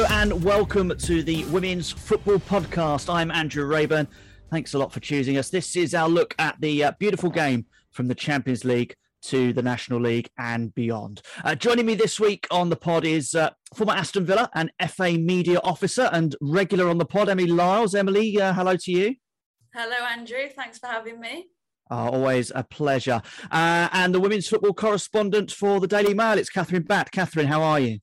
Hello and welcome to the Women's Football Podcast. I'm Andrew Raeburn. Thanks a lot for choosing us. This is our look at the uh, beautiful game from the Champions League to the National League and beyond. Uh, joining me this week on the pod is uh, former Aston Villa and FA media officer and regular on the pod, Emily Liles. Emily, uh, hello to you. Hello, Andrew. Thanks for having me. Oh, always a pleasure. Uh, and the women's football correspondent for the Daily Mail, it's Kathryn Batte. Kathryn, how are you?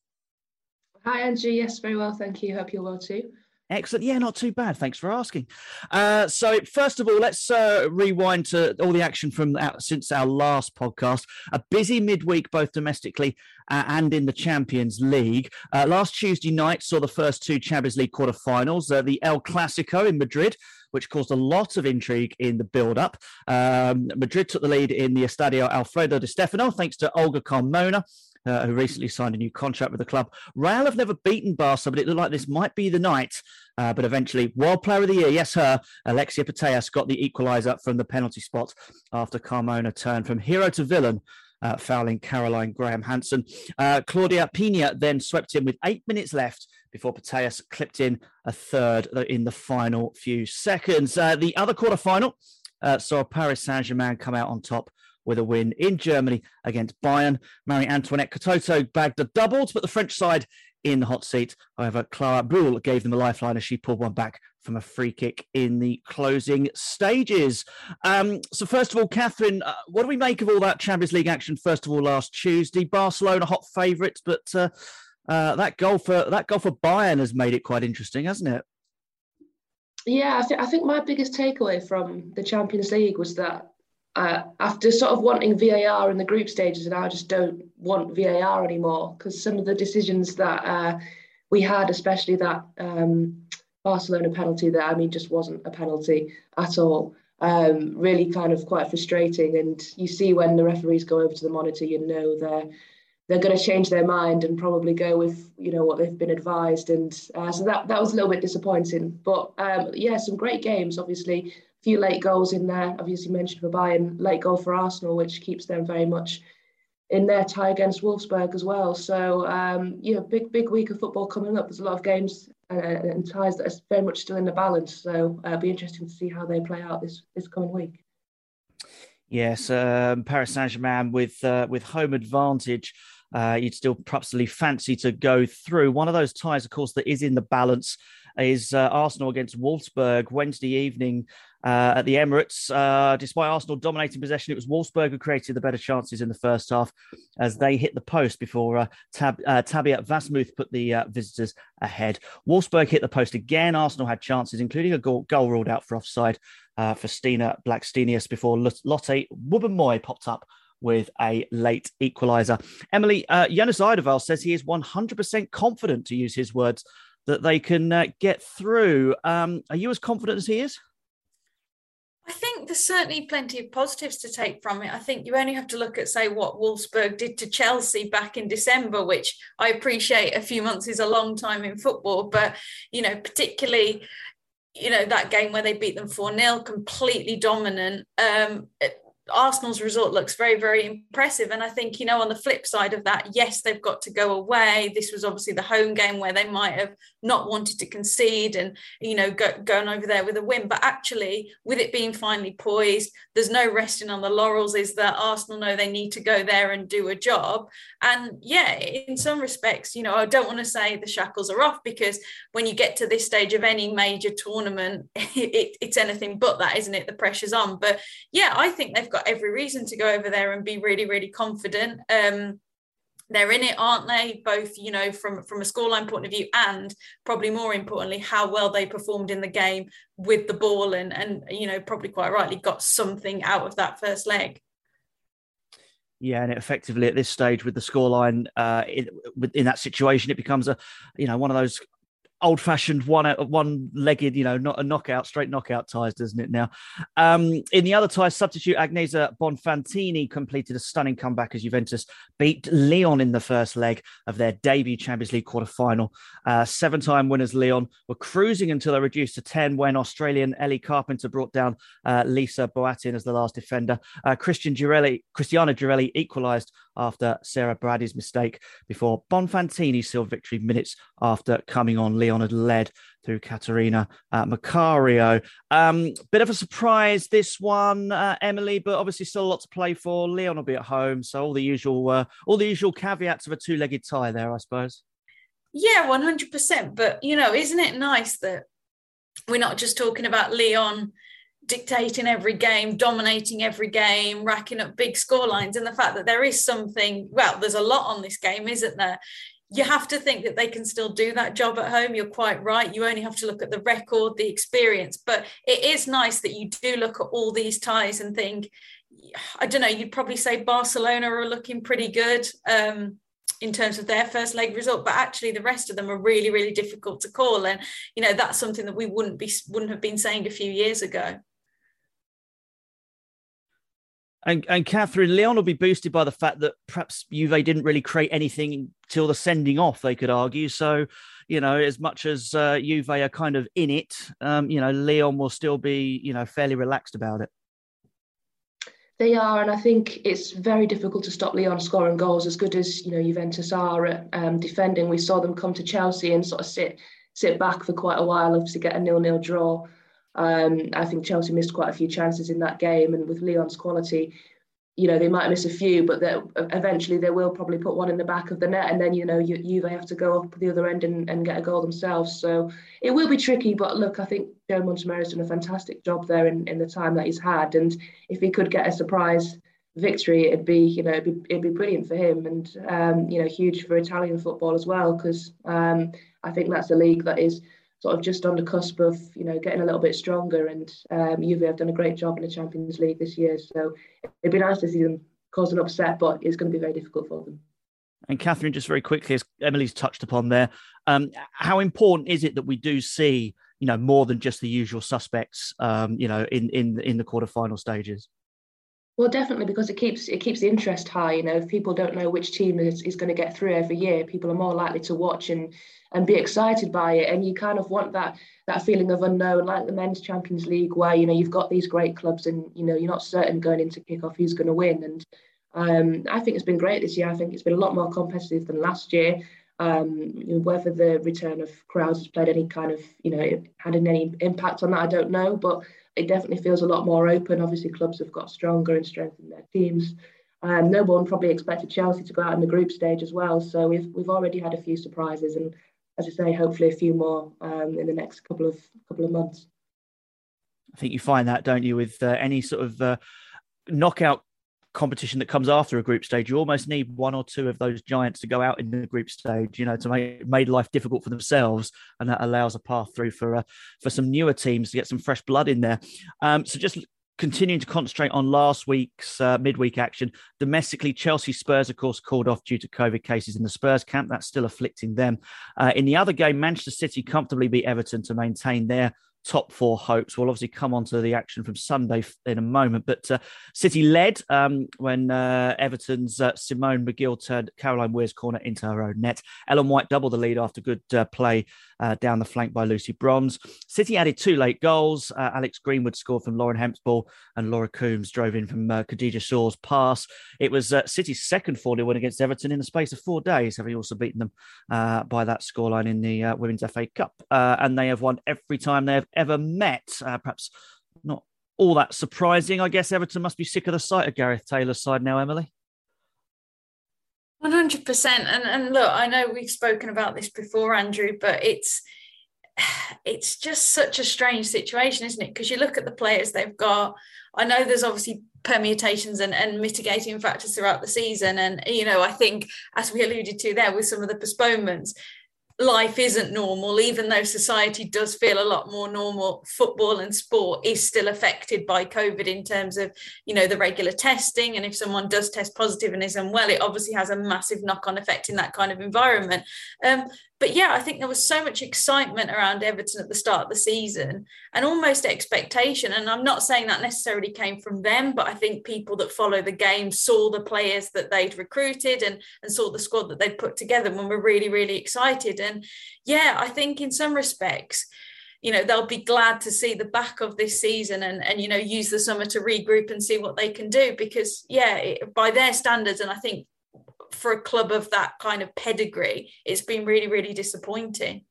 Hi, Andrew. Yes, very well. Thank you. Hope you're well too. Excellent. Yeah, not too bad. Thanks for asking. Uh, so, first of all, let's uh, rewind to all the action from our, since our last podcast. A busy midweek, both domestically uh, and in the Champions League. Uh, last Tuesday night saw the first two Champions League quarterfinals. Uh, the El Clasico in Madrid which caused a lot of intrigue in the build up. Um, Madrid took the lead in the Estadio Alfredo Di Stefano, thanks to Olga Carmona. Uh, who recently signed a new contract with the club. Real have never beaten Barca, but it looked like this might be the night. Uh, but eventually, World Player of the Year, yes, her, Alexia Putellas got the equaliser from the penalty spot after Carmona turned from hero to villain uh, fouling Caroline Graham Hansen. Uh, Claudia Pina then swept in with eight minutes left before Putellas clipped in a third in the final few seconds. Uh, the other quarter final uh, saw Paris Saint Germain come out on top with a win in Germany against Bayern. Marie Antoinette Katoto bagged the doubles, but the French side in the hot seat. However, Klara Bühl gave them a lifeline as she pulled one back from a free kick in the closing stages. Um, so, first of all, Kathryn, uh, what do we make of all that Champions League action? First of all, last Tuesday, Barcelona hot favourites, but uh, uh, that goal for that goal for Bayern has made it quite interesting, hasn't it? Yeah, I, th- I think my biggest takeaway from the Champions League was that uh, after sort of wanting VAR in the group stages, and I just don't want VAR anymore because some of the decisions that uh, we had, especially that um, Barcelona penalty, that I mean, just wasn't a penalty at all. Um, really, kind of quite frustrating. And you see when the referees go over to the monitor, you know they're they're going to change their mind and probably go with you know what they've been advised and uh, so that that was a little bit disappointing but um, yeah some great games obviously few late goals in there. Obviously mentioned for Bayern late goal for Arsenal which keeps them very much in their tie against Wolfsburg as well. So um, yeah big big week of football coming up. There's a lot of games uh, and ties that are very much still in the balance. So uh, it'll be interesting to see how they play out this this coming week. Yes, um, Paris Saint Germain with uh, with home advantage. Uh, you'd still perhaps fancy to go through. One of those ties, of course, that is in the balance is uh, Arsenal against Wolfsburg Wednesday evening uh, at the Emirates. Uh, despite Arsenal dominating possession, it was Wolfsburg who created the better chances in the first half as they hit the post before uh, Tab- uh, Tabea Wassmuth put the uh, visitors ahead. Wolfsburg hit the post again. Arsenal had chances, including a goal, goal ruled out for offside uh, for Stina Blackstenius before Lotte Wubben-Moy popped up with a late equaliser. Emily, uh, Jonas says he is 100% confident, to use his words, that they can uh, get through. Um, are you as confident as he is? I think there's certainly plenty of positives to take from it. I think you only have to look at, say, what Wolfsburg did to Chelsea back in December, which I appreciate a few months is a long time in football, but, you know, particularly, you know, that game where they beat them 4 0, completely dominant. Um, Arsenal's result looks very, very impressive. And I think, you know, on the flip side of that, yes, they've got to go away. This was obviously the home game where they might have not wanted to concede and, you know, go, going over there with a win. But actually, with it being finally poised, there's no resting on the laurels, is that Arsenal know they need to go there and do a job. And yeah, in some respects, you know, I don't want to say the shackles are off because when you get to this stage of any major tournament, it, it's anything but that, isn't it? The pressure's on. But yeah, I think they've got got every reason to go over there and be really, really confident. Um, they're in it, aren't they? Both, you know, from from a scoreline point of view, and probably more importantly, how well they performed in the game with the ball, and and you know, probably quite rightly got something out of that first leg. Yeah, and effectively at this stage with the scoreline uh, in, in that situation, it becomes a, you know, one of those old fashioned one one legged, you know, not a knockout, straight knockout ties, doesn't it now? Um, in the other ties, substitute Agnese Bonfantini completed a stunning comeback as Juventus beat Lyon in the first leg of their debut Champions League quarter final. Uh, Seven time winners Lyon were cruising until they reduced to 10 when Australian Ellie Carpenter brought down uh, Lisa Boattin as the last defender. Uh, Christian Girelli, Cristiano Girelli equalised after Sarah Bouhaddi's mistake before Bonfantini sealed victory minutes after coming on. Lyon had led through Catarina uh, Macario. Um, bit of a surprise this one, uh, Emily, but obviously still a lot to play for. Lyon will be at home, so all the usual, uh, all the usual caveats of a two-legged tie there, I suppose. Yeah, one hundred percent. But you know, isn't it nice that we're not just talking about Lyon dictating every game, dominating every game, racking up big score lines, and the fact that there is something, well, there's a lot on this game, isn't there? You have to think that they can still do that job at home. You're quite right. You only have to look at the record, the experience. But it is nice that you do look at all these ties and think, I don't know, you'd probably say Barcelona are looking pretty good. Um, in terms of their first leg result but actually the rest of them are really really difficult to call and you know that's something that we wouldn't be wouldn't have been saying a few years ago and, and Kathryn, Lyon will be boosted by the fact that perhaps Juve didn't really create anything till the sending off, they could argue. So, you know, as much as uh, Juve are kind of in it, um, you know, Lyon will still be, you know, fairly relaxed about it. They are, and I think it's very difficult to stop Lyon scoring goals. As good as you know Juventus are at um, defending, we saw them come to Chelsea and sort of sit sit back for quite a while, obviously get a nil-nil draw. Um, I think Chelsea missed quite a few chances in that game, and with Lyon's quality, you know they might miss a few, but eventually they will probably put one in the back of the net, and then you know you, they have to go up the other end and, and get a goal themselves. So it will be tricky, but look, I think Joe Montemurro's done a fantastic job there in, in the time that he's had, and if he could get a surprise victory, it'd be you know it'd be, it'd be brilliant for him, and um, you know huge for Italian football as well, because um, I think that's a league that is sort of just on the cusp of you know getting a little bit stronger. And um, Juve have done a great job in the Champions League this year, so it'd be nice to see them cause an upset, but it's going to be very difficult for them. And Kathryn, just very quickly, as Emily's touched upon there, um, how important is it that we do see, you know, more than just the usual suspects, um, you know, in in in the quarterfinal stages? Well, definitely because it keeps it keeps the interest high. You know, if people don't know which team is, is going to get through every year, people are more likely to watch and and be excited by it. And you kind of want that that feeling of unknown, like the men's Champions League, where you know you've got these great clubs and you know you're not certain going into kickoff who's going to win. And um, I think it's been great this year. I think it's been a lot more competitive than last year. Um, whether the return of crowds has played any kind of you know had any impact on that, I don't know, but it definitely feels a lot more open. Obviously, clubs have got stronger and strengthened their teams. Um, no one probably expected Chelsea to go out in the group stage as well. So we've we've already had a few surprises, and as I say, hopefully a few more um, in the next couple of couple of months. I think you find that, don't you, with uh, any sort of uh, knockout competition that comes after a group stage, you almost need one or two of those giants to go out in the group stage, you know, to make made life difficult for themselves, and that allows a path through for uh, for some newer teams to get some fresh blood in there. Um, so just continuing to concentrate on last week's uh, midweek action. Domestically, Chelsea Spurs, of course, called off due to COVID cases in the Spurs camp. That's still afflicting them. Uh, in the other game, Manchester City comfortably beat Everton to maintain their top four hopes. We'll obviously come on to the action from Sunday in a moment, but uh, City led um, when uh, Everton's uh, Simone Magill turned Caroline Weir's corner into her own net. Ellen White doubled the lead after good uh, play uh, down the flank by Lucy Bronze. City added two late goals. Uh, Alex Greenwood scored from Lauren Hemp's ball, and Laura Coombs drove in from uh, Khadija Shaw's pass. It was City's second 4 0 win against Everton in the space of four days, having also beaten them by that scoreline in the Women's FA Cup. and they have won every time they have ever met. Uh, perhaps not all that surprising. I guess Everton must be sick of the sight of Gareth Taylor's side now, Emily. One hundred percent. And and look, I know we've spoken about this before, Andrew, but it's it's just such a strange situation, isn't it? Because you look at the players they've got. I know there's obviously permutations and, and mitigating factors throughout the season. And, you know, I think, as we alluded to there with some of the postponements, life isn't normal, even though society does feel a lot more normal. Football and sport is still affected by COVID in terms of, you know, the regular testing. And if someone does test positive and is unwell, it obviously has a massive knock on effect in that kind of environment. Um, but yeah, I think there was so much excitement around Everton at the start of the season and almost expectation. And I'm not saying that necessarily came from them, but I think people that follow the game saw the players that they'd recruited and, and saw the squad that they'd put together and were really, really excited. And yeah, I think in some respects, you know they'll be glad to see the back of this season and and you know use the summer to regroup and see what they can do because yeah by their standards and i think for a club of that kind of pedigree, it's been really, really disappointing.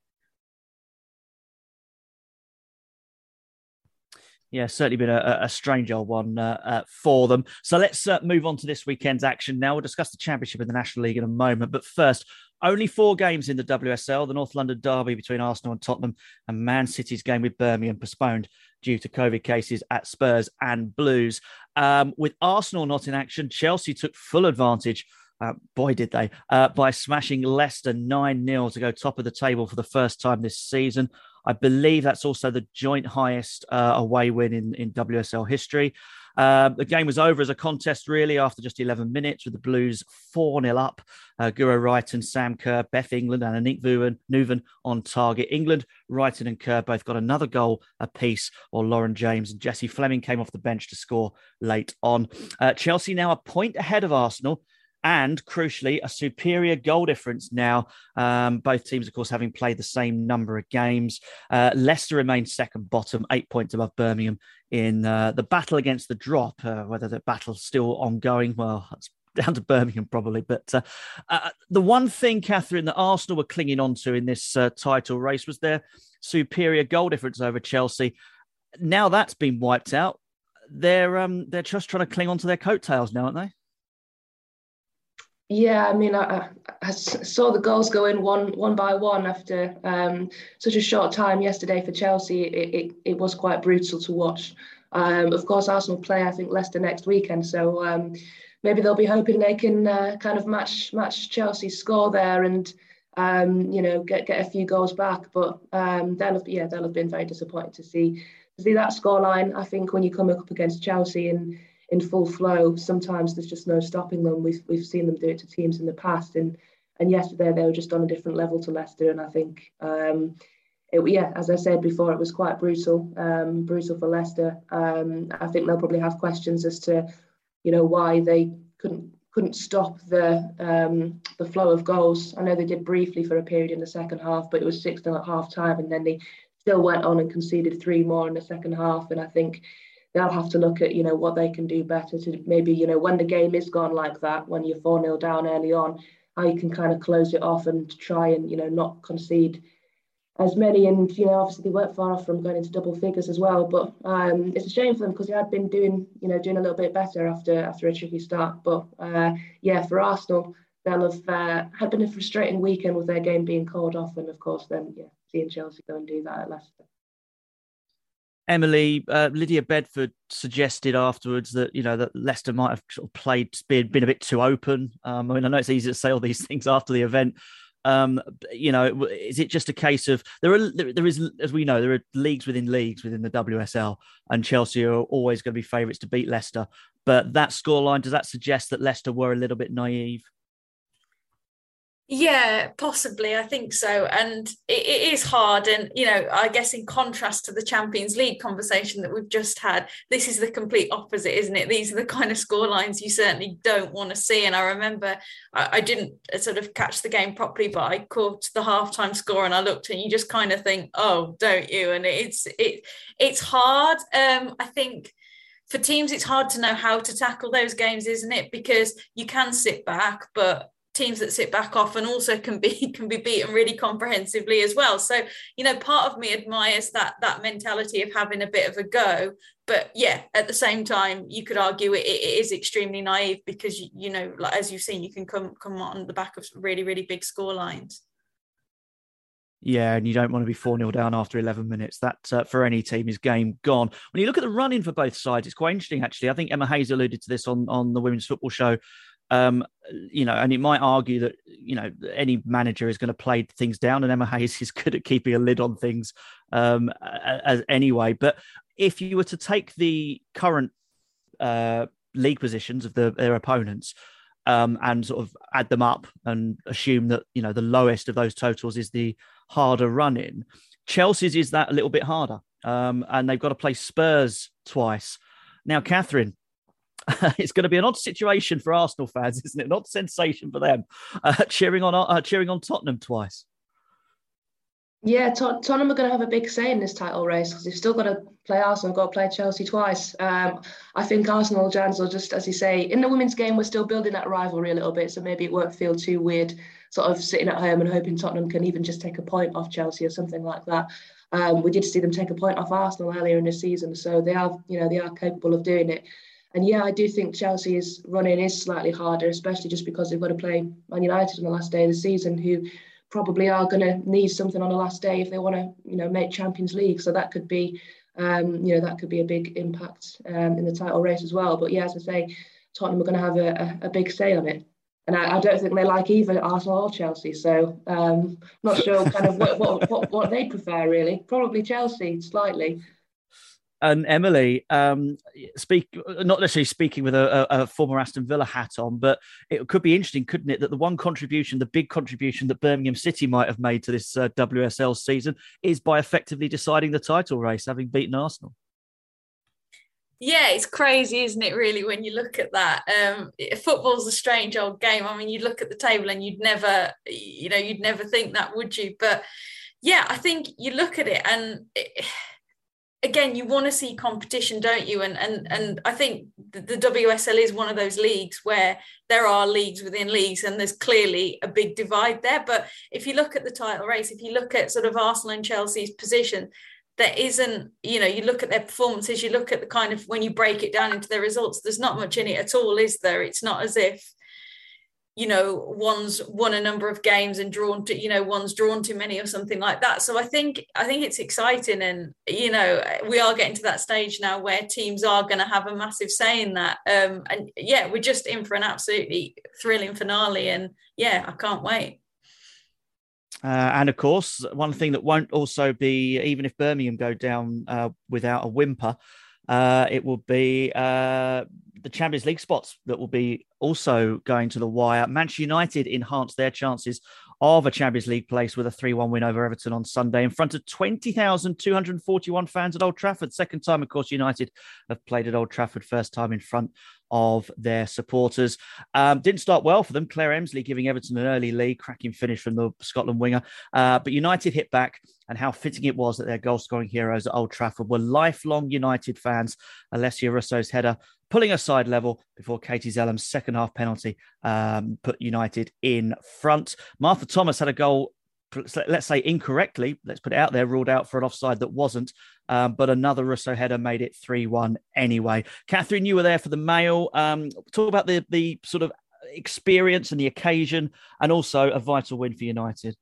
Yeah, certainly been a, a strange old one uh, uh, for them. So let's uh, move on to this weekend's action now. We'll discuss the Championship in the National League in a moment. But first, only four games in the WSL. The North London derby between Arsenal and Tottenham, and Man City's game with Birmingham postponed due to COVID cases at Spurs and Blues. Um, with Arsenal not in action, Chelsea took full advantage. Uh, boy, did they, uh, by smashing Leicester 9 0 to go top of the table for the first time this season. I believe that's also the joint highest uh, away win in, in WSL history. Uh, the game was over as a contest, really, after just 11 minutes, with the Blues 4 0 up. Uh, Guro Reiten, Sam Kerr, Beth England, and Aniek Nouwen on target. England, Reiten, and Kerr both got another goal apiece, while Lauren James and Jessie Fleming came off the bench to score late on. Uh, Chelsea now a point ahead of Arsenal and crucially, a superior goal difference now. Um, both teams, of course, having played the same number of games. Uh, Leicester remains second bottom, eight points above Birmingham in uh, the battle against the drop. Uh, whether the battle's still ongoing, well, that's down to Birmingham probably. But uh, uh, the one thing, Kathryn, that Arsenal were clinging on to in this uh, title race was their superior goal difference over Chelsea. Now that's been wiped out. They're um, they're just trying to cling on to their coattails now, aren't they? Yeah, I mean, I, I, saw the goals go in one one by one after um, such a short time yesterday for Chelsea. It, it, it was quite brutal to watch. Um, of course, Arsenal play, I think, Leicester next weekend, so um, maybe they'll be hoping they can uh, kind of match match Chelsea's score there and um, you know get get a few goals back. But um, they'll have, yeah they'll have been very disappointed to see see that scoreline. I think when you come up against Chelsea and in full flow, sometimes there's just no stopping them. We've we've seen them do it to teams in the past, and and yesterday they were just on a different level to Leicester, and I think. Um, it, yeah, as I said before, it was quite brutal, um, brutal for Leicester. Um, I think they'll probably have questions as to, you know, why they couldn't couldn't stop the um, the flow of goals. I know they did briefly for a period in the second half, but it was six 0 at half time, and then they still went on and conceded three more in the second half. And I think they'll have to look at you know what they can do better to maybe you know when the game is gone like that when you're 4 0 down early on how you can kind of close it off and try and you know not concede as many. And you know obviously they weren't far off from going into double figures as well but um, it's a shame for them because they had been doing you know doing a little bit better after after a tricky start. But uh, yeah for Arsenal they'll have uh, had been a frustrating weekend with their game being called off and of course then yeah seeing Chelsea go and do that at Leicester Emily uh, Lydia Bedford suggested afterwards that you know that Leicester might have sort of played been, been a bit too open. Um, I mean, I know it's easy to say all these things after the event. Um, you know, is it just a case of there are there, is as we know there are leagues within leagues within the WSL, and Chelsea are always going to be favourites to beat Leicester. But that scoreline does that suggest that Leicester were a little bit naive? Yeah, possibly. I think so. And it, it is hard. And, you know, I guess in contrast to the Champions League conversation that we've just had, this is the complete opposite, isn't it? These are the kind of score lines you certainly don't want to see. And I remember I, I didn't uh, sort of catch the game properly, but I caught the halftime score and I looked and you just kind of think, oh, don't you? And it's it it's hard. Um, I think for teams, it's hard to know how to tackle those games, isn't it? Because you can sit back, but teams that sit back off and also can be can be beaten really comprehensively as well so you know part of me admires that that mentality of having a bit of a go but yeah at the same time you could argue it, it is extremely naive because you, know like as you've seen you can come come on the back of really really big score lines yeah, and you don't want to be 4 0 down after 11 minutes. That, uh, for any team, is game gone. When you look at the running for both sides, it's quite interesting, actually. I think Emma Hayes alluded to this on, on the Women's Football Show um, you know, and it might argue that you know any manager is going to play things down, and Emma Hayes is good at keeping a lid on things um, as anyway. But if you were to take the current uh, league positions of the, their opponents um, and sort of add them up and assume that you know the lowest of those totals is the harder run in, Chelsea's is that a little bit harder, um, and they've got to play Spurs twice. Now, Kathryn, it's going to be an odd situation for Arsenal fans, isn't it? Odd sensation for them, uh, cheering on uh, cheering on Tottenham twice. Yeah, Tottenham are going to have a big say in this title race because they've still got to play Arsenal, got to play Chelsea twice. Um, I think Arsenal, Jans, will just, as you say, in the women's game, we're still building that rivalry a little bit, so maybe it won't feel too weird, sort of sitting at home and hoping Tottenham can even just take a point off Chelsea or something like that. Um, we did see them take a point off Arsenal earlier in the season, so they are, you know, they are capable of doing it. And yeah, I do think Chelsea's running is slightly harder, especially just because they've got to play Man United on the last day of the season, who probably are going to need something on the last day if they want to, you know, make Champions League. So that could be, um, you know, that could be a big impact um, in the title race as well. But yeah, as I say, Tottenham are going to have a, a, a big say on it. And I, I, don't think they like either Arsenal or Chelsea. So um, not sure kind of what, what, what, what they prefer really. Probably Chelsea slightly and Emily, um, speak not necessarily speaking with a, a, former Aston Villa hat on, but it could be interesting, couldn't it, that the one contribution, the big contribution that Birmingham City might have made to this uh, WSL season is by effectively deciding the title race, having beaten Arsenal. Yeah, it's crazy, isn't it? Really, when you look at that, um, football's a strange old game. I mean, you look at the table and you'd never, you know, you'd never think that, would you? But yeah, I think you look at it and. It, again you want to see competition don't you? And and and i think the, wsl is one of those leagues where there are leagues within leagues and there's clearly a big divide there. But if you look at the title race if you look at sort of arsenal and chelsea's position there isn't you know you look at their performances you look at the kind of when you break it down into their results there's not much in it at all is there? It's not as if you know one's won a number of games and drawn to you know one's drawn too many or something like that. So i think i think it's exciting and you know we are getting to that stage now where teams are going to have a massive say in that. Um and yeah we're just in for an absolutely thrilling finale and yeah i can't wait. Uh, and of course, one thing that won't also be, even if Birmingham go down uh, without a whimper, uh, it will be uh, the Champions League spots that will be also going to the wire. Manchester United enhanced their chances of a Champions League place with a 3 1 win over Everton on Sunday in front of 20,241 fans at Old Trafford. Second time, of course, United have played at Old Trafford, first time in front of their supporters. Um, didn't start well for them. Claire Emslie giving Everton an early lead, cracking finish from the Scotland winger. Uh, but United hit back, and how fitting it was that their goal scoring heroes at Old Trafford were lifelong United fans. Alessia Russo's header pulling a side level before Katie Zelem's second half penalty um, put United in front. Martha Thomas had a goal let's say incorrectly, let's put it out there, ruled out for an offside that wasn't. Um, but another Russo header made it 3 1 anyway. Kathryn, you were there for the mail. Um, talk about the, the sort of experience and the occasion, and also a vital win for United.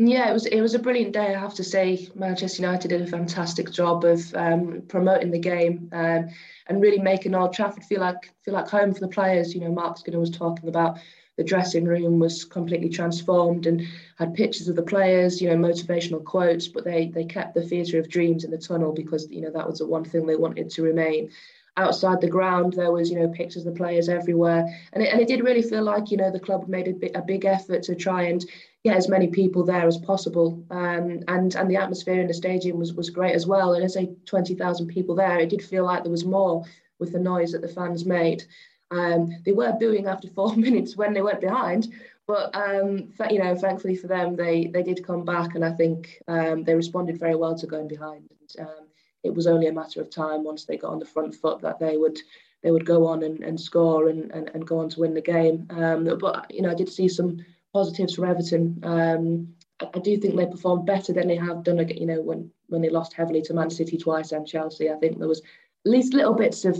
Yeah, it was it was a brilliant day. I have to say, Manchester United did a fantastic job of um, promoting the game um, and really making Old Trafford feel like feel like home for the players. You know, Marc Skinner was talking about the dressing room was completely transformed and had pictures of the players, you know, motivational quotes, but they they kept the theatre of dreams in the tunnel because you know that was the one thing they wanted to remain. Outside the ground, there was you know pictures of the players everywhere, and it, and it did really feel like you know the club made a, bit, a big effort to try and get as many people there as possible. Um, and and the atmosphere in the stadium was was great as well. And I say twenty thousand people there, it did feel like there was more with the noise that the fans made. Um, they were booing after four minutes when they went behind, but um, you know, thankfully for them, they they did come back, and I think um, they responded very well to going behind. And, um, it was only a matter of time once they got on the front foot that they would they would go on and, and score and, and, and go on to win the game. Um, but you know, I did see some positives from Everton. Um, I, I do think they performed better than they have done. You know, when when they lost heavily to Man City twice and Chelsea, I think there was at least little bits of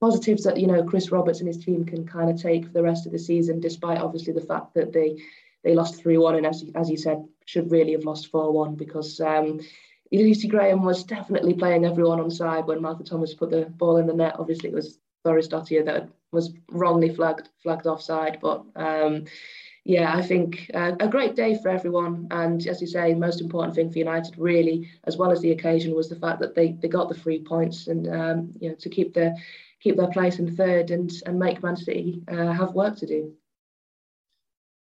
positives that you know Chris Roberts and his team can kind of take for the rest of the season, despite obviously the fact that they they lost three one and as as you said should really have lost four one because um, Lucy Graham was definitely playing everyone on side when Martha Thomas put the ball in the net. Obviously, it was Thorisdottir that was wrongly flagged flagged offside, but. Um, yeah, I think uh, a great day for everyone. And as you say, most important thing for United, really, as well as the occasion, was the fact that they, they got the three points and um, you know to keep their keep their place in third and and make Man City uh, have work to do.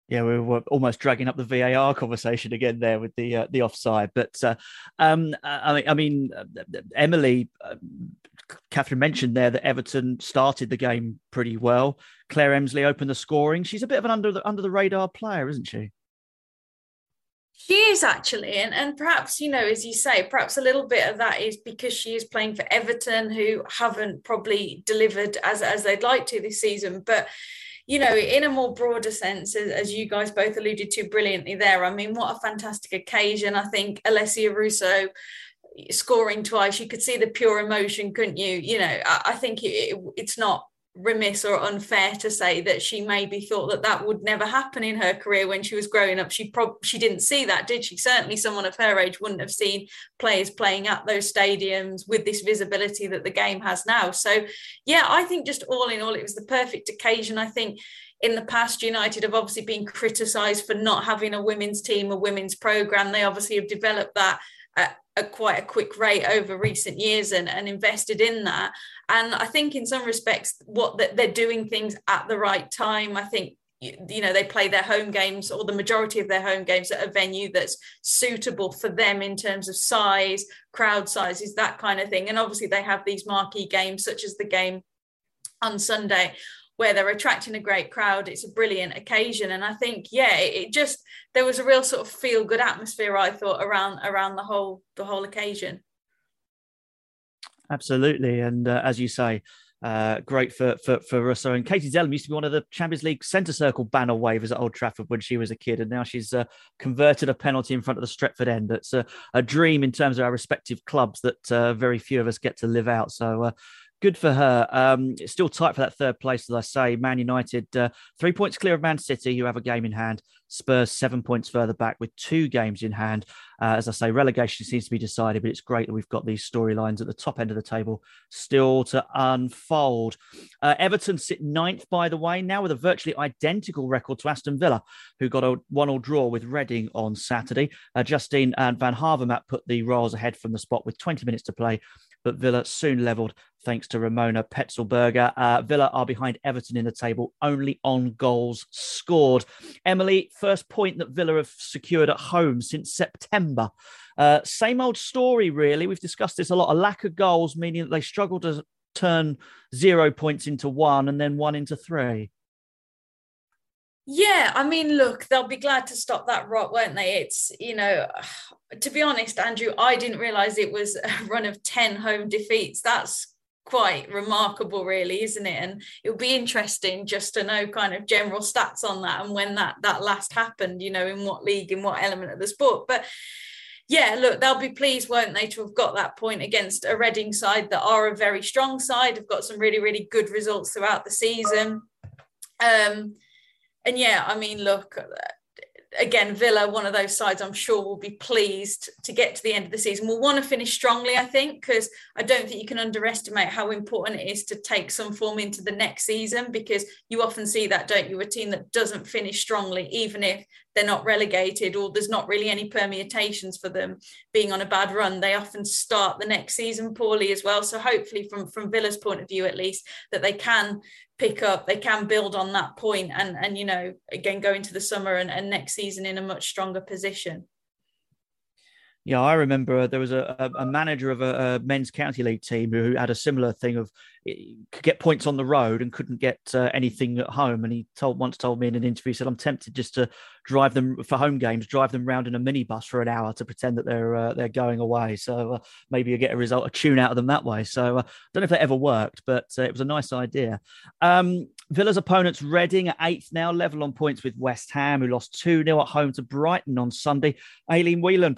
Yeah, we were almost dragging up the VAR conversation again there with the uh, the offside. But uh, um, I mean, I mean, Emily, uh, Kathryn mentioned there that Everton started the game pretty well. Claire Emslie opened the scoring. She's a bit of an under the under the radar player, isn't she? She is actually, and, and perhaps, you know, as you say, perhaps a little bit of that is because she is playing for Everton, who haven't probably delivered as, as they'd like to this season. But, you know, in a more broader sense, as, as you guys both alluded to brilliantly there, I mean, what a fantastic occasion. I think Alessia Russo scoring twice, you could see the pure emotion, couldn't you? You know, I, I think it, it's not remiss or unfair to say that she maybe thought that that would never happen in her career when she was growing up. She prob- she didn't see that did she? Certainly someone of her age wouldn't have seen players playing at those stadiums with this visibility that the game has now. So yeah i think just all in all it was the perfect occasion. I think in the past united have obviously been criticized for not having a women's team a women's program they obviously have developed that at, quite a quick rate over recent years and, and invested in that. And I think in some respects, what that they're doing things at the right time. I think you know they play their home games or the majority of their home games at a venue that's suitable for them in terms of size crowd sizes that kind of thing and obviously they have these marquee games such as the game on sunday where they're attracting a great crowd. It's a brilliant occasion, and I think yeah, it, just there was a real sort of feel good atmosphere. I thought around around the whole the whole occasion. Absolutely, and uh, as you say. Uh, great for, for for Russo and Katie Zelem used to be one of the Champions League centre circle banner wavers at Old Trafford when she was a kid, and now she's uh, converted a penalty in front of the Stretford end. That's a, a dream in terms of our respective clubs that uh, very few of us get to live out. So uh, good for her. Um, it's still tight for that third place, as I say. Man United, uh, three points clear of Man City, who have a game in hand. Spurs, seven points further back with two games in hand. Uh, as I say, relegation seems to be decided, but it's great that we've got these storylines at the top end of the table still to unfold. Uh, Everton sit ninth, by the way, now with a virtually identical record to Aston Villa, who got a one-all draw with Reading on Saturday. Uh, Justine and Vanhaevermaet put the Royals ahead from the spot with 20 minutes to play but Villa soon levelled thanks to Ramona Petzelberger. Uh, Villa are behind Everton in the table, only on goals scored. Emily, first point that Villa have secured at home since September. Uh, same old story, really. We've discussed this a lot. A lack of goals, meaning that they struggle to turn zero points into one and then one into three. Yeah, I mean, look, they'll be glad to stop that rot, won't they? It's, you know, to be honest, Andrew, I didn't realize it was a run of 10 home defeats. That's quite remarkable, really, isn't it? And it'll be interesting just to know kind of general stats on that and when that that last happened, you know, in what league, in what element of the sport. But yeah, look, they'll be pleased, won't they, to have got that point against a Reading side that are a very strong side, have got some really, really good results throughout the season. Um, and yeah, I mean, look, again, Villa, one of those sides I'm sure will be pleased to get to the end of the season. We'll want to finish strongly, I think, because I don't think you can underestimate how important it is to take some form into the next season because you often see that, don't you? A team that doesn't finish strongly, even if they're not relegated or there's not really any permutations for them being on a bad run, they often start the next season poorly as well. So hopefully, from from Villa's point of view, at least, that they can pick up they can build on that point and and you know again go into the summer and, and next season in a much stronger position yeah, I remember there was a, a manager of a, a, men's county league team who had a similar thing of could get points on the road and couldn't get uh, anything at home. And he told once told me in an interview, he said, "I'm tempted just to drive them for home games, drive them around in a minibus for an hour to pretend that they're uh, they're going away. So uh, maybe you get a result, a tune out of them that way. So uh, I don't know if that ever worked, but uh, it was a nice idea. Um, Villa's opponents, Reading, at eighth now, level on points with West Ham, who lost 2 0 at home to Brighton on Sunday. Aileen Whelan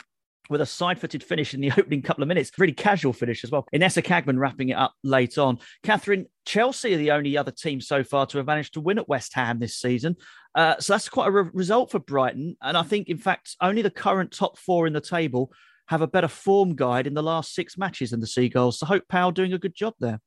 with a side-footed finish in the opening couple of minutes. Really casual finish as well. Inessa Kaagman wrapping it up late on. Kathryn, Chelsea are the only other team so far to have managed to win at West Ham this season. Uh, so that's quite a re- result for Brighton. And I think, in fact, only the current top four in the table have a better form guide in the last six matches than the Seagulls. So Hope Powell doing a good job there.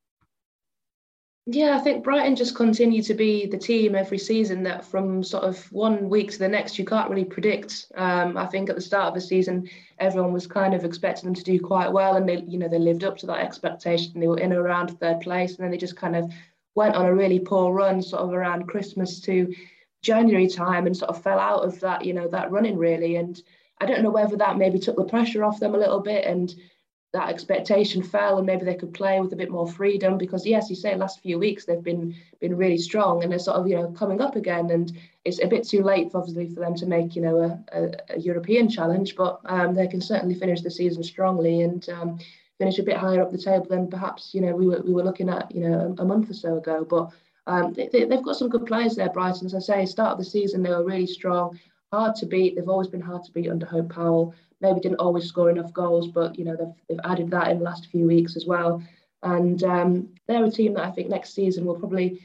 Yeah, I think Brighton just continue to be the team every season that from sort of one week to the next, you can't really predict. Um, I think at the start of the season, everyone was kind of expecting them to do quite well, and they, you know, they lived up to that expectation. They were in around third place, and then they just kind of went on a really poor run, sort of around Christmas to January time, and sort of fell out of that, you know, that running really. And I don't know whether that maybe took the pressure off them a little bit, and that expectation fell and maybe they could play with a bit more freedom because yes you say last few weeks they've been been really strong and they're sort of you know coming up again and it's a bit too late obviously for them to make you know a, a, a European challenge but um, they can certainly finish the season strongly and um, finish a bit higher up the table than perhaps you know we were, we were looking at you know a, a month or so ago but um, they, have got some good players there Brighton. As I say start of the season they were really strong hard to beat they've always been hard to beat under Hope Powell maybe didn't always score enough goals, but you know they've, they've added that in the last few weeks as well. And um, they're a team that I think next season will probably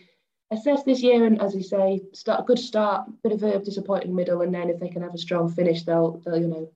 assess this year and, as you say, start a good start, bit of a disappointing middle, and then if they can have a strong finish, they'll, they'll you know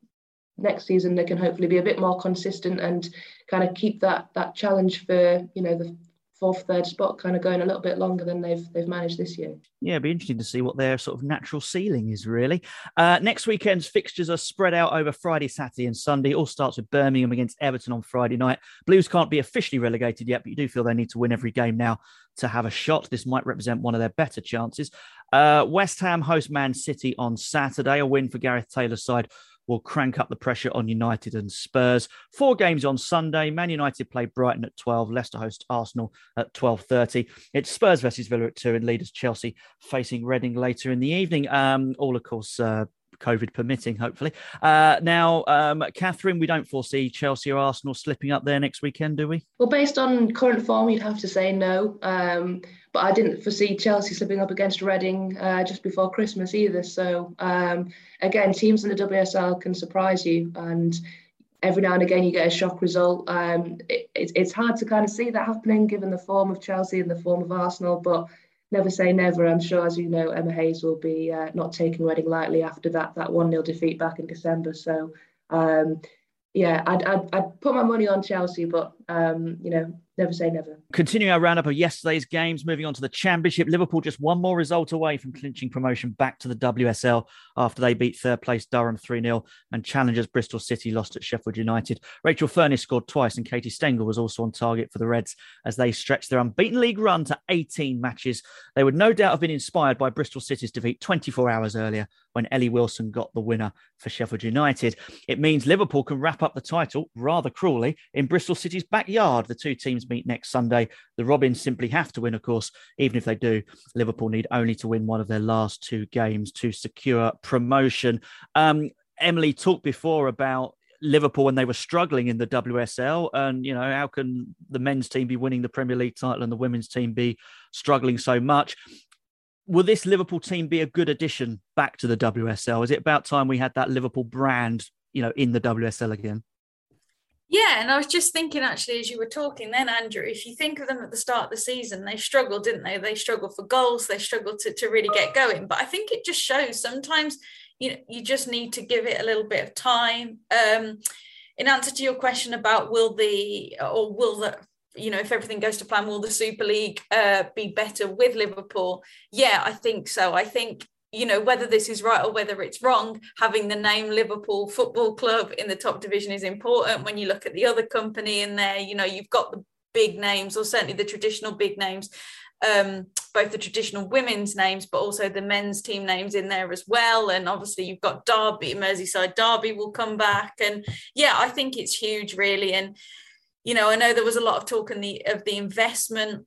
next season they can hopefully be a bit more consistent and kind of keep that that challenge for you know the fourth, third spot kind of going a little bit longer than they've they've managed this year. Yeah, it'd be interesting to see what their sort of natural ceiling is really. Uh, next weekend's fixtures are spread out over Friday, Saturday, and Sunday. All starts with Birmingham against Everton on Friday night. Blues can't be officially relegated yet, but you do feel they need to win every game now to have a shot. This might represent one of their better chances. Uh, West Ham host Man City on Saturday. A win for Gareth Taylor's side will crank up the pressure on United and Spurs. Four games on Sunday. Man United play Brighton at 12, Leicester host Arsenal at 12.30. It's Spurs versus Villa at 2 and leaders Chelsea facing Reading later in the evening. Um, all, of course, uh, COVID permitting, hopefully. Uh, now, um, Kathryn, we don't foresee Chelsea or Arsenal slipping up there next weekend, do we? Well, based on current form, you'd have to say no. Um, but I didn't foresee Chelsea slipping up against Reading uh, just before Christmas either. So, um, again, teams in the WSL can surprise you. And every now and again, you get a shock result. Um, it, it's hard to kind of see that happening given the form of Chelsea and the form of Arsenal. But never say never. I'm sure, as you know, Emma Hayes will be uh, not taking Reading lightly after that that one 0 defeat back in December. So, um, yeah, I'd, I'd, I'd put my money on Chelsea, but um, you know, never say never. Continuing our roundup of yesterday's games, moving on to the Championship, Liverpool just one more result away from clinching promotion back to the WSL after they beat third place Durham 3 0 and challengers Bristol City lost at Sheffield United. Rachel Furness scored twice and Katie Stengel was also on target for the Reds as they stretched their unbeaten league run to 18 matches. They would no doubt have been inspired by Bristol City's defeat 24 hours earlier when Ellie Wilson got the winner for Sheffield United. It means Liverpool can wrap up the title rather cruelly in Bristol City's backyard. The two teams meet next Sunday. The Robins simply have to win, of course. Even if they do, Liverpool need only to win one of their last two games to secure promotion. Um, Emily talked before about Liverpool when they were struggling in the WSL, and you know how can the men's team be winning the Premier League title and the women's team be struggling so much? Will this Liverpool team be a good addition back to the WSL? Is it about time we had that Liverpool brand, you know, in the WSL again? Yeah, and I was just thinking actually as you were talking then, Andrew, if you think of them at the start of the season, they struggled, didn't they? They struggled for goals, they struggled to, to really get going. But I think it just shows sometimes you know you just need to give it a little bit of time. Um, in answer to your question about will the or will the you know if everything goes to plan will the super league uh, be better with liverpool yeah i think so i think you know whether this is right or whether it's wrong having the name liverpool football club in the top division is important. When you look at the other company in there you know you've got the big names or certainly the traditional big names um, both the traditional women's names but also the men's team names in there as well. And obviously you've got derby merseyside derby will come back. And yeah i think it's huge really. And you know i know there was a lot of talk in the of the investment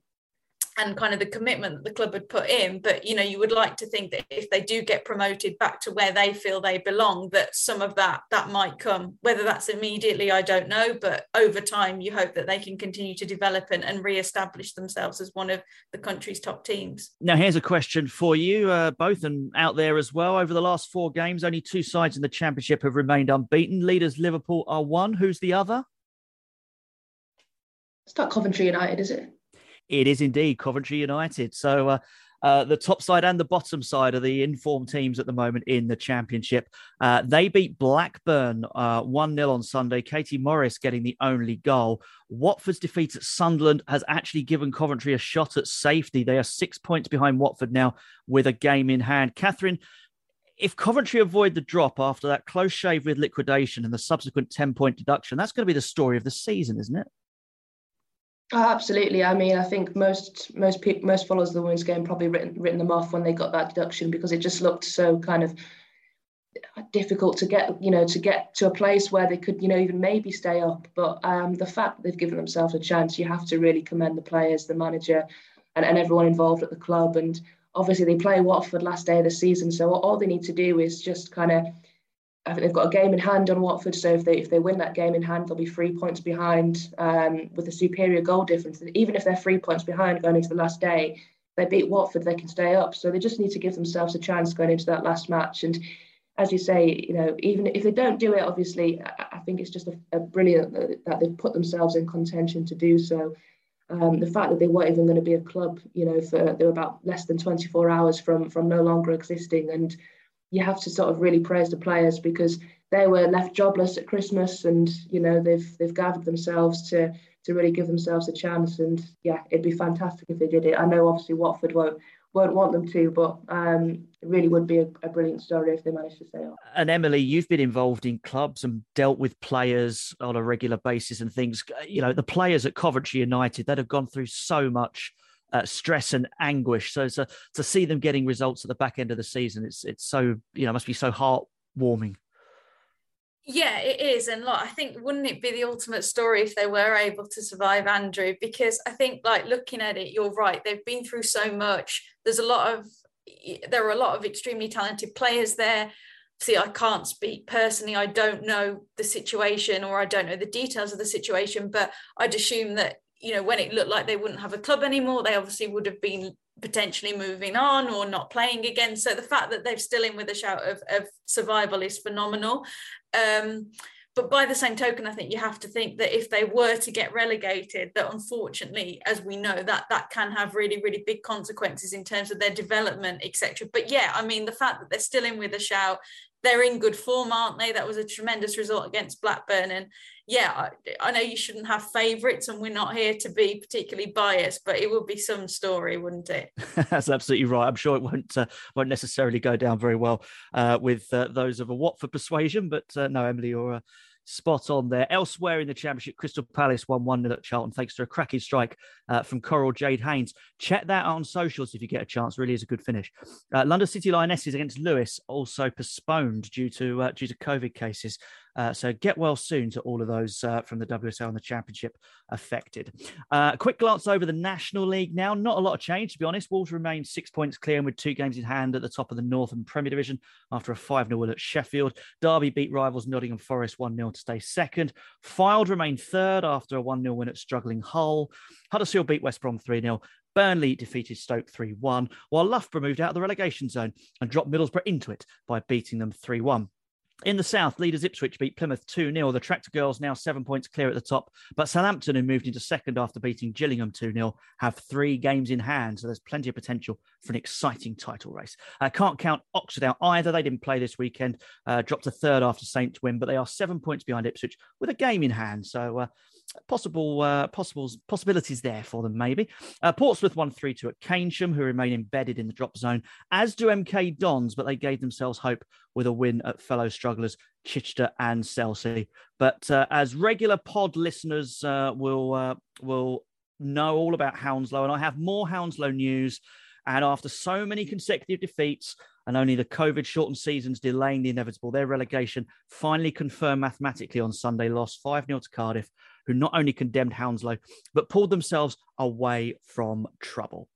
and kind of the commitment that the club had put in but you know you would like to think that if they do get promoted back to where they feel they belong that some of that that might come. Whether that's immediately i don't know but over time you hope that they can continue to develop and, and re-establish themselves as one of the country's top teams. Now here's a question for you uh, both and out there as well. Over the last four games only two sides in the championship have remained unbeaten. Leaders liverpool are one. Who's the other? It's not coventry united is it it is indeed Coventry United. So uh, uh, the top side and the bottom side are the informed teams at the moment in the championship. Uh, they beat Blackburn uh, 1 0 on Sunday. Katie Morris getting the only goal. Watford's defeat at Sunderland has actually given Coventry a shot at safety. They are six points behind Watford now with a game in hand. Kathryn, if Coventry avoid the drop after that close shave with liquidation and the subsequent 10 point deduction, that's going to be the story of the season, isn't it? Oh, absolutely. I mean, I think most most people most followers of the women's game probably written written them off when they got that deduction because it just looked so kind of difficult to get you know to get to a place where they could you know even maybe stay up but um, the fact that they've given themselves a chance you have to really commend the players the manager and, and everyone involved at the club and obviously they play Watford last day of the season so all they need to do is just kind of I think they've got a game in hand on Watford so if they if they win that game in hand they'll be three points behind um, with a superior goal difference. Even if they're three points behind going into the last day they beat Watford they can stay up. So they just need to give themselves a chance going into that last match. And as you say, you know, even if they don't do it, obviously, I, think it's just a, a brilliant that, that, they've put themselves in contention to do so. Um, the fact that they weren't even going to be a club, you know, for they were about less than 24 hours from from no longer existing, and you have to sort of really praise the players because they were left jobless at Christmas, and you know they've they've gathered themselves to to really give themselves a chance, and yeah, it'd be fantastic if they did it. I know obviously Watford won't won't want them to, but um, it really would be a, a, brilliant story if they managed to stay on. And Emily, you've been involved in clubs and dealt with players on a regular basis and things. You know, the players at Coventry United that have gone through so much. Uh, stress and anguish. So to, to see them getting results at the back end of the season, it's it's so you know must be so heartwarming. Yeah, it is. And like, I think wouldn't it be the ultimate story if they were able to survive Andrew? Because I think like looking at it, you're right. They've been through so much. There's a lot of there are a lot of extremely talented players there. See, I can't speak personally. I don't know the situation or I don't know the details of the situation, but I'd assume that, you know, when it looked like they wouldn't have a club anymore, they obviously would have been potentially moving on or not playing again. So the fact that they're still in with a shout of, of survival is phenomenal. Um, but by the same token, I think you have to think that if they were to get relegated, that unfortunately, as we know, that that can have really, really big consequences in terms of their development, etc. But yeah, I mean, the fact that they're still in with a shout, they're in good form, aren't they? That was a tremendous result against Blackburn, and yeah, I, know you shouldn't have favourites, and we're not here to be particularly biased, but it would be some story, wouldn't it? That's absolutely right. I'm sure it won't uh, won't necessarily go down very well uh, with uh, those of a Watford persuasion, but uh, no, Emily, you're uh, spot on there. Elsewhere in the Championship, Crystal Palace won 1 0 at Charlton thanks to a cracking strike uh, from Coral Jade Haines. Check that out on socials if you get a chance. Really is a good finish. Uh, London City Lionesses against Lewes also postponed due to uh, due to COVID cases. Uh, so get well soon to all of those uh, from the WSL and the Championship affected. Uh, quick glance over the National League now. Not a lot of change, to be honest. Wolves remain six points clear and with two games in hand at the top of the Northern Premier Division after a 5 0 win at Sheffield. Derby beat rivals Nottingham Forest 1 0 to stay second. Fylde remain third after a 1 0 win at struggling Hull. Huddersfield beat West Brom 3 0. Burnley defeated Stoke 3 1, while Loughborough moved out of the relegation zone and dropped Middlesbrough into it by beating them 3 1. In the south, leaders Ipswich beat Plymouth 2 0. The Tractor Girls now seven points clear at the top, but Southampton, who moved into second after beating Gillingham 2 0, have three games in hand. So there's plenty of potential for an exciting title race. Uh, can't count Oxford out either. They didn't play this weekend, uh, dropped to third after Saints win, but they are seven points behind Ipswich with a game in hand. So uh, possible uh, possibles possibilities there for them maybe. Uh, Portsmouth won 3 2 at Keynsham, who remain embedded in the drop zone, as do MK Dons, but they gave themselves hope with a win at fellow strugglers Chichester and Selsey. But uh, as regular pod listeners uh, will uh, will know all about Hounslow, and I have more Hounslow news. And after so many consecutive defeats, and only the COVID shortened seasons delaying the inevitable, their relegation finally confirmed mathematically on Sunday, lost 5 0 to Cardiff who not only condemned Hounslow, but pulled themselves away from trouble.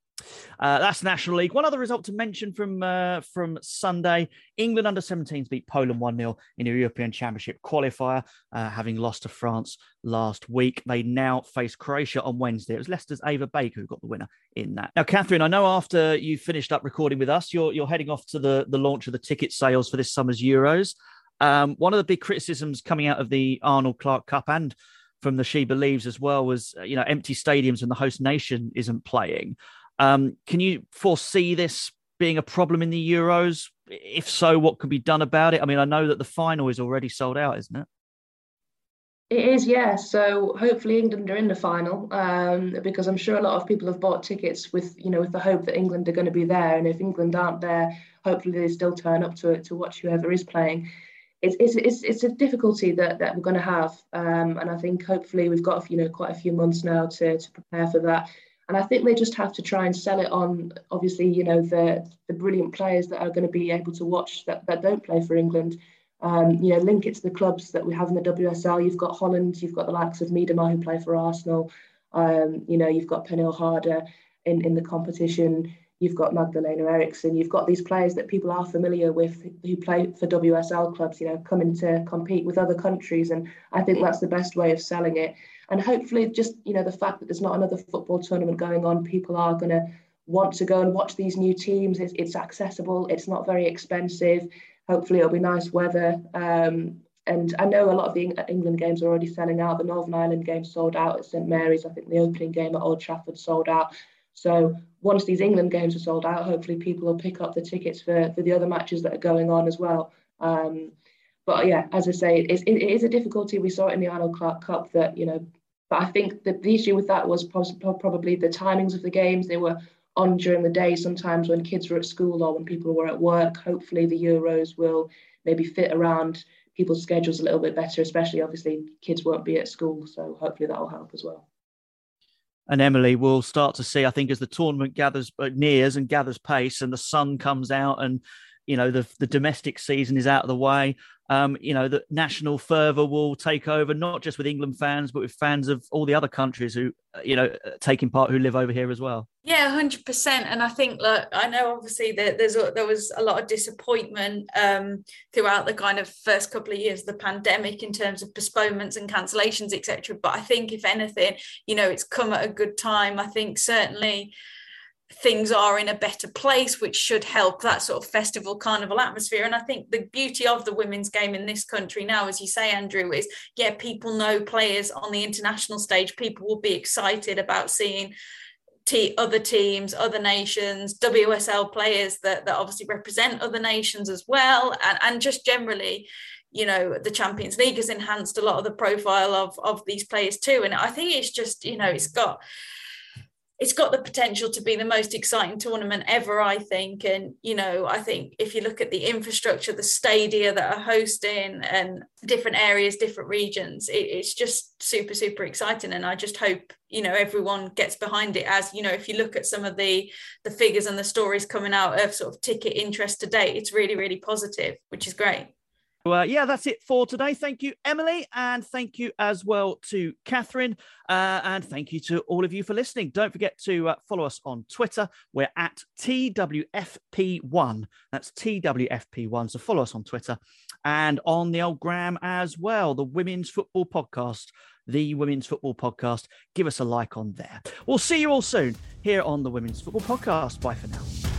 Uh, that's the National League. One other result to mention from uh, from Sunday: England under 17s beat Poland one 0 in a European Championship qualifier, uh, having lost to France last week. They now face Croatia on Wednesday. It was Leicester's Ava Baker who got the winner in that. Now, Kathryn, I know after you finished up recording with us, you're you're heading off to the the launch of the ticket sales for this summer's Euros. Um, one of the big criticisms coming out of the Arnold Clark Cup and from the She Believes as well was, uh, you know, empty stadiums and the host nation isn't playing. Um, can you foresee this being a problem in the Euros? If so, what could be done about it? I mean, I know that the final is already sold out, isn't it? It is, yeah. So hopefully England are in the final, um, because I'm sure a lot of people have bought tickets with, you know, with the hope that England are going to be there. And if England aren't there, hopefully they still turn up to it to watch whoever is playing it's, it's, it's, a difficulty that, that we're going to have. Um, and I think hopefully we've got, you know, quite a few months now to, to prepare for that. And I think they just have to try and sell it on, obviously, you know, the the brilliant players that are going to be able to watch that, that don't play for England. Um, you know, link it to the clubs that we have in the WSL. You've got Holland, you've got the likes of Miedema who play for Arsenal. Um, you know, you've got Pernille Harder in, in the competition. You've got Magdalena Eriksson. You've got these players that people are familiar with who play for WSL clubs, you know, coming to compete with other countries. And I think that's the best way of selling it and hopefully just you know the fact that there's not another football tournament going on people are going to want to go and watch these new teams it's, it's accessible it's not very expensive hopefully it'll be nice weather um, and I know a lot of the England games are already selling out. The Northern Ireland game sold out at St Mary's. I think the opening game at Old Trafford sold out. So once these England games are sold out, hopefully people will pick up the tickets for, for the other matches that are going on as well. Um, but yeah, as I say, it is, it is a difficulty. We saw it in the Arnold Clark Cup that, you know, but I think that the issue with that was probably the timings of the games. They were on during the day sometimes when kids were at school or when people were at work. Hopefully, the Euros will maybe fit around people's schedules a little bit better, especially obviously kids won't be at school. So hopefully that will help as well. And Emily will start to see, I think, as the tournament gathers uh, nears and gathers pace, and the sun comes out, and you know the the domestic season is out of the way um, you know, the national fervour will take over, not just with England fans, but with fans of all the other countries who, uh, you know, uh, taking part who live over here as well. Yeah, hundred percent. And I think, look, I know obviously that there's a, there was a lot of disappointment um, throughout the kind of first couple of years of the pandemic in terms of postponements and cancellations, etc. But I think, if anything, you know, it's come at a good time. I think certainly things are in a better place, which should help that sort of festival carnival atmosphere. And I think the beauty of the women's game in this country now, as you say, Andrew, is yeah, people know players on the international stage. People will be excited about seeing other teams, other nations, WSL players that, that obviously represent other nations as well. And, and just generally, you know, the Champions League has enhanced a lot of the profile of, of these players too. And I think it's just, you know, it's got it's got the potential to be the most exciting tournament ever, I think. And, you know, I think if you look at the infrastructure, the stadia that are hosting and different areas, different regions, it, it's just super, super exciting. And I just hope, you know, everyone gets behind it as, you know, if you look at some of the the figures and the stories coming out of sort of ticket interest to date, it's really, really positive, which is great. Uh, yeah, that's it for today. Thank you, Emily, and thank you as well to Kathryn, uh, and thank you to all of you for listening. Don't forget to uh, follow us on Twitter. We're at TWFP1. That's TWFP1. So follow us on Twitter and on the old gram as well. The Women's Football Podcast, the Women's Football Podcast. Give us a like on there. We'll see you all soon here on the Women's Football Podcast. Bye for now.